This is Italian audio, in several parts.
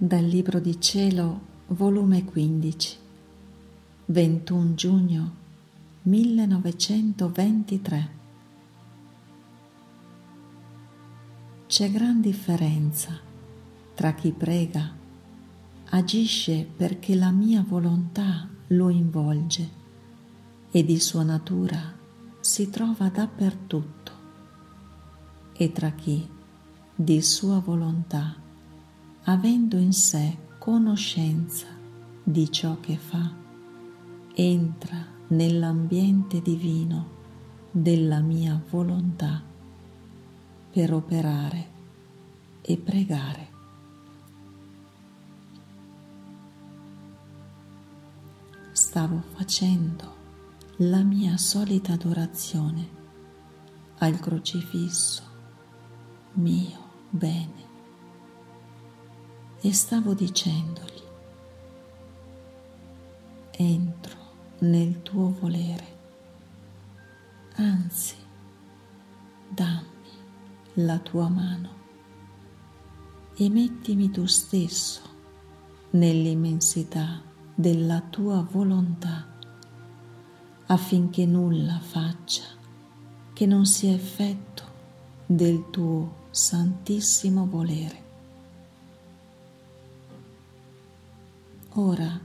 Dal Libro di Cielo, volume 15, 21 giugno 1923. C'è gran differenza tra chi prega, agisce perché la mia volontà lo involge e di sua natura si trova dappertutto, e tra chi di sua volontà, avendo in sé conoscenza di ciò che fa, entra nell'ambiente divino della mia volontà per operare e pregare. Stavo facendo la mia solita adorazione al crocifisso mio bene e stavo dicendogli entro nel tuo volere anzi dammi la tua mano e mettimi tu stesso nell'immensità della tua volontà affinché nulla faccia che non sia effetto del tuo santissimo volere. Ora,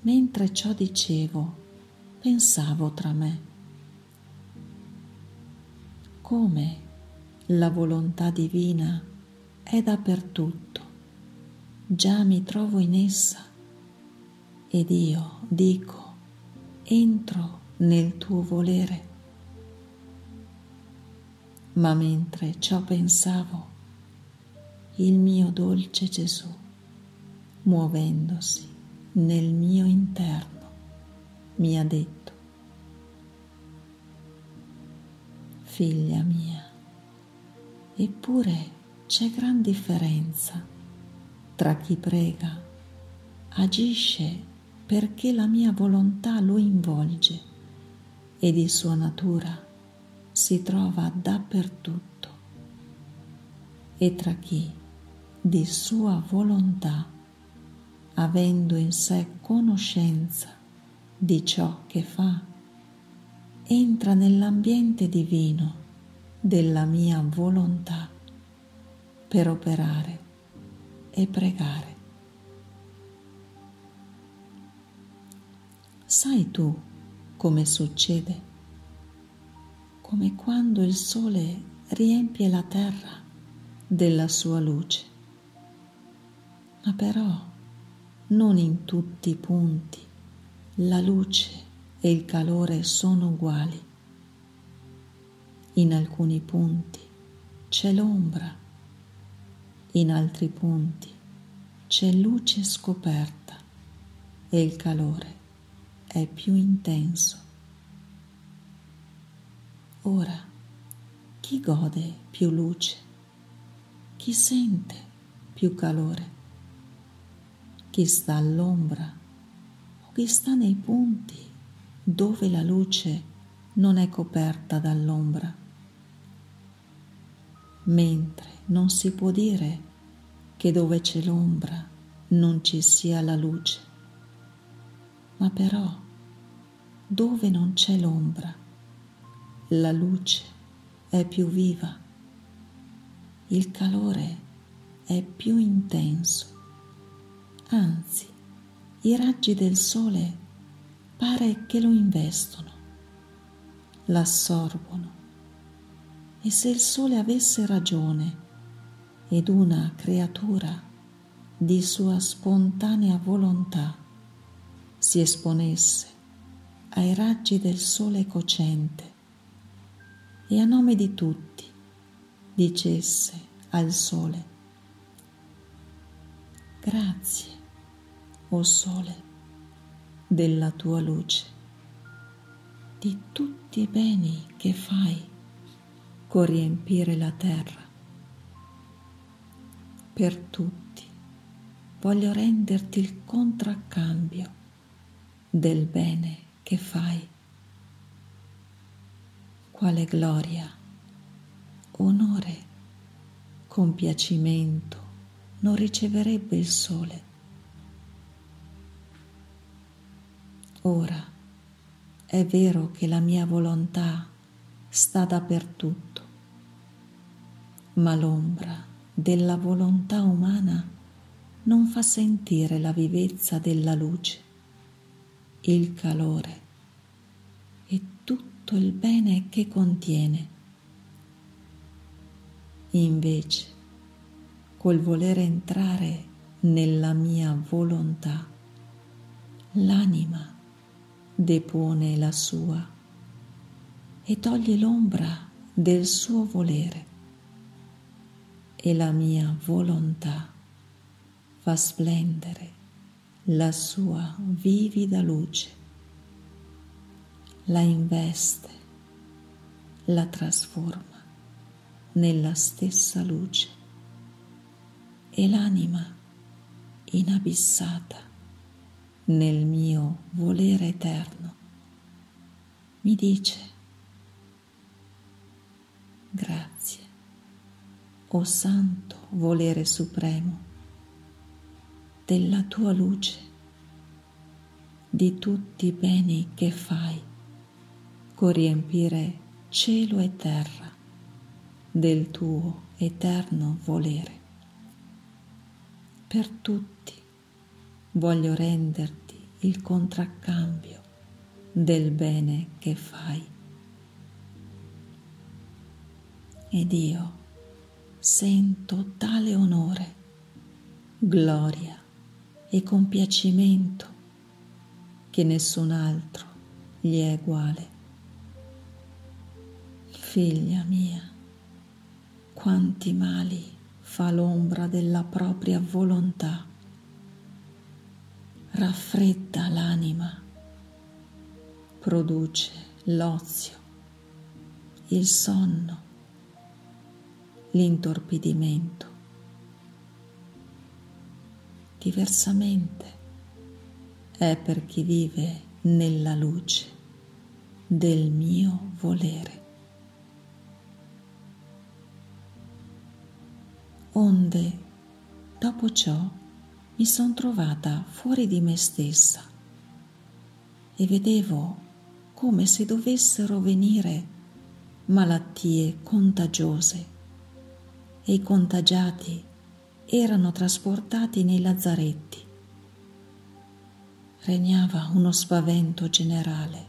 mentre ciò dicevo, pensavo tra me, come la volontà divina è dappertutto, già mi trovo in essa ed io dico, entro nel tuo volere. Ma mentre ciò pensavo, il mio dolce Gesù, muovendosi nel mio interno, mi ha detto, figlia mia, eppure c'è gran differenza tra chi prega, agisce perché la mia volontà lo involge e di sua natura si trova dappertutto. E tra chi di sua volontà, avendo in sé conoscenza di ciò che fa, entra nell'ambiente divino della mia volontà per operare e pregare. Sai tu come succede? come quando il sole riempie la terra della sua luce. Ma però non in tutti i punti la luce e il calore sono uguali. In alcuni punti c'è l'ombra, in altri punti c'è luce scoperta e il calore è più intenso. Ora, chi gode più luce? Chi sente più calore? Chi sta all'ombra o chi sta nei punti dove la luce non è coperta dall'ombra? Mentre non si può dire che dove c'è l'ombra non ci sia la luce, ma però dove non c'è l'ombra la luce è più viva, il calore è più intenso, anzi i raggi del sole pare che lo investono, l'assorbono. E se il sole avesse ragione ed una creatura di sua spontanea volontà si esponesse ai raggi del sole cocente e a nome di tutti dicesse al sole, grazie, o oh sole, della tua luce, di tutti i beni che fai con riempire la terra. Per tutti voglio renderti il contraccambio del bene che fai quale gloria, onore, compiacimento, non riceverebbe il sole. Ora è vero che la mia volontà sta dappertutto, ma l'ombra della volontà umana non fa sentire la vivezza della luce, il calore e tutto il bene che contiene. Invece, col voler entrare nella mia volontà, l'anima depone la sua e toglie l'ombra del suo volere. E la mia volontà fa splendere la sua vivida luce, la investe, la trasforma nella stessa luce e l'anima inabissata nel mio volere eterno mi dice grazie, o santo volere supremo della tua luce, di tutti i beni che fai, con riempire cielo e terra del tuo eterno volere. Per tutti voglio renderti il contraccambio del bene che fai. Ed io sento tale onore, gloria e compiacimento che nessun altro gli è uguale. Figlia mia, quanti mali fa l'ombra della propria volontà raffredda l'anima, produce l'ozio, il sonno, l'intorpidimento. Diversamente è per chi vive nella luce del mio volere. Onde, dopo ciò, mi sono trovata fuori di me stessa e vedevo come se dovessero venire malattie contagiose e i contagiati erano trasportati nei lazzaretti. Regnava uno spavento generale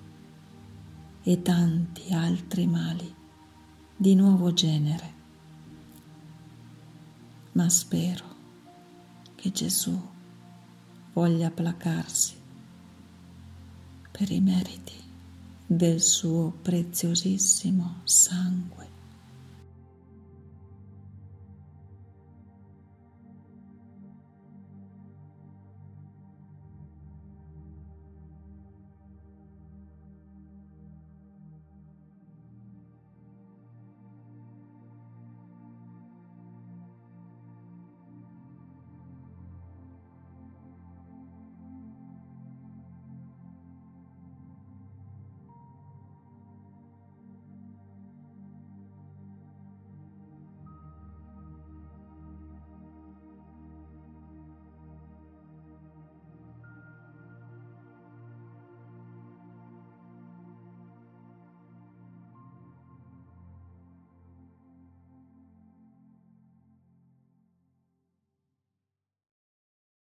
e tanti altri mali di nuovo genere. Ma spero che Gesù voglia placarsi per i meriti del suo preziosissimo sangue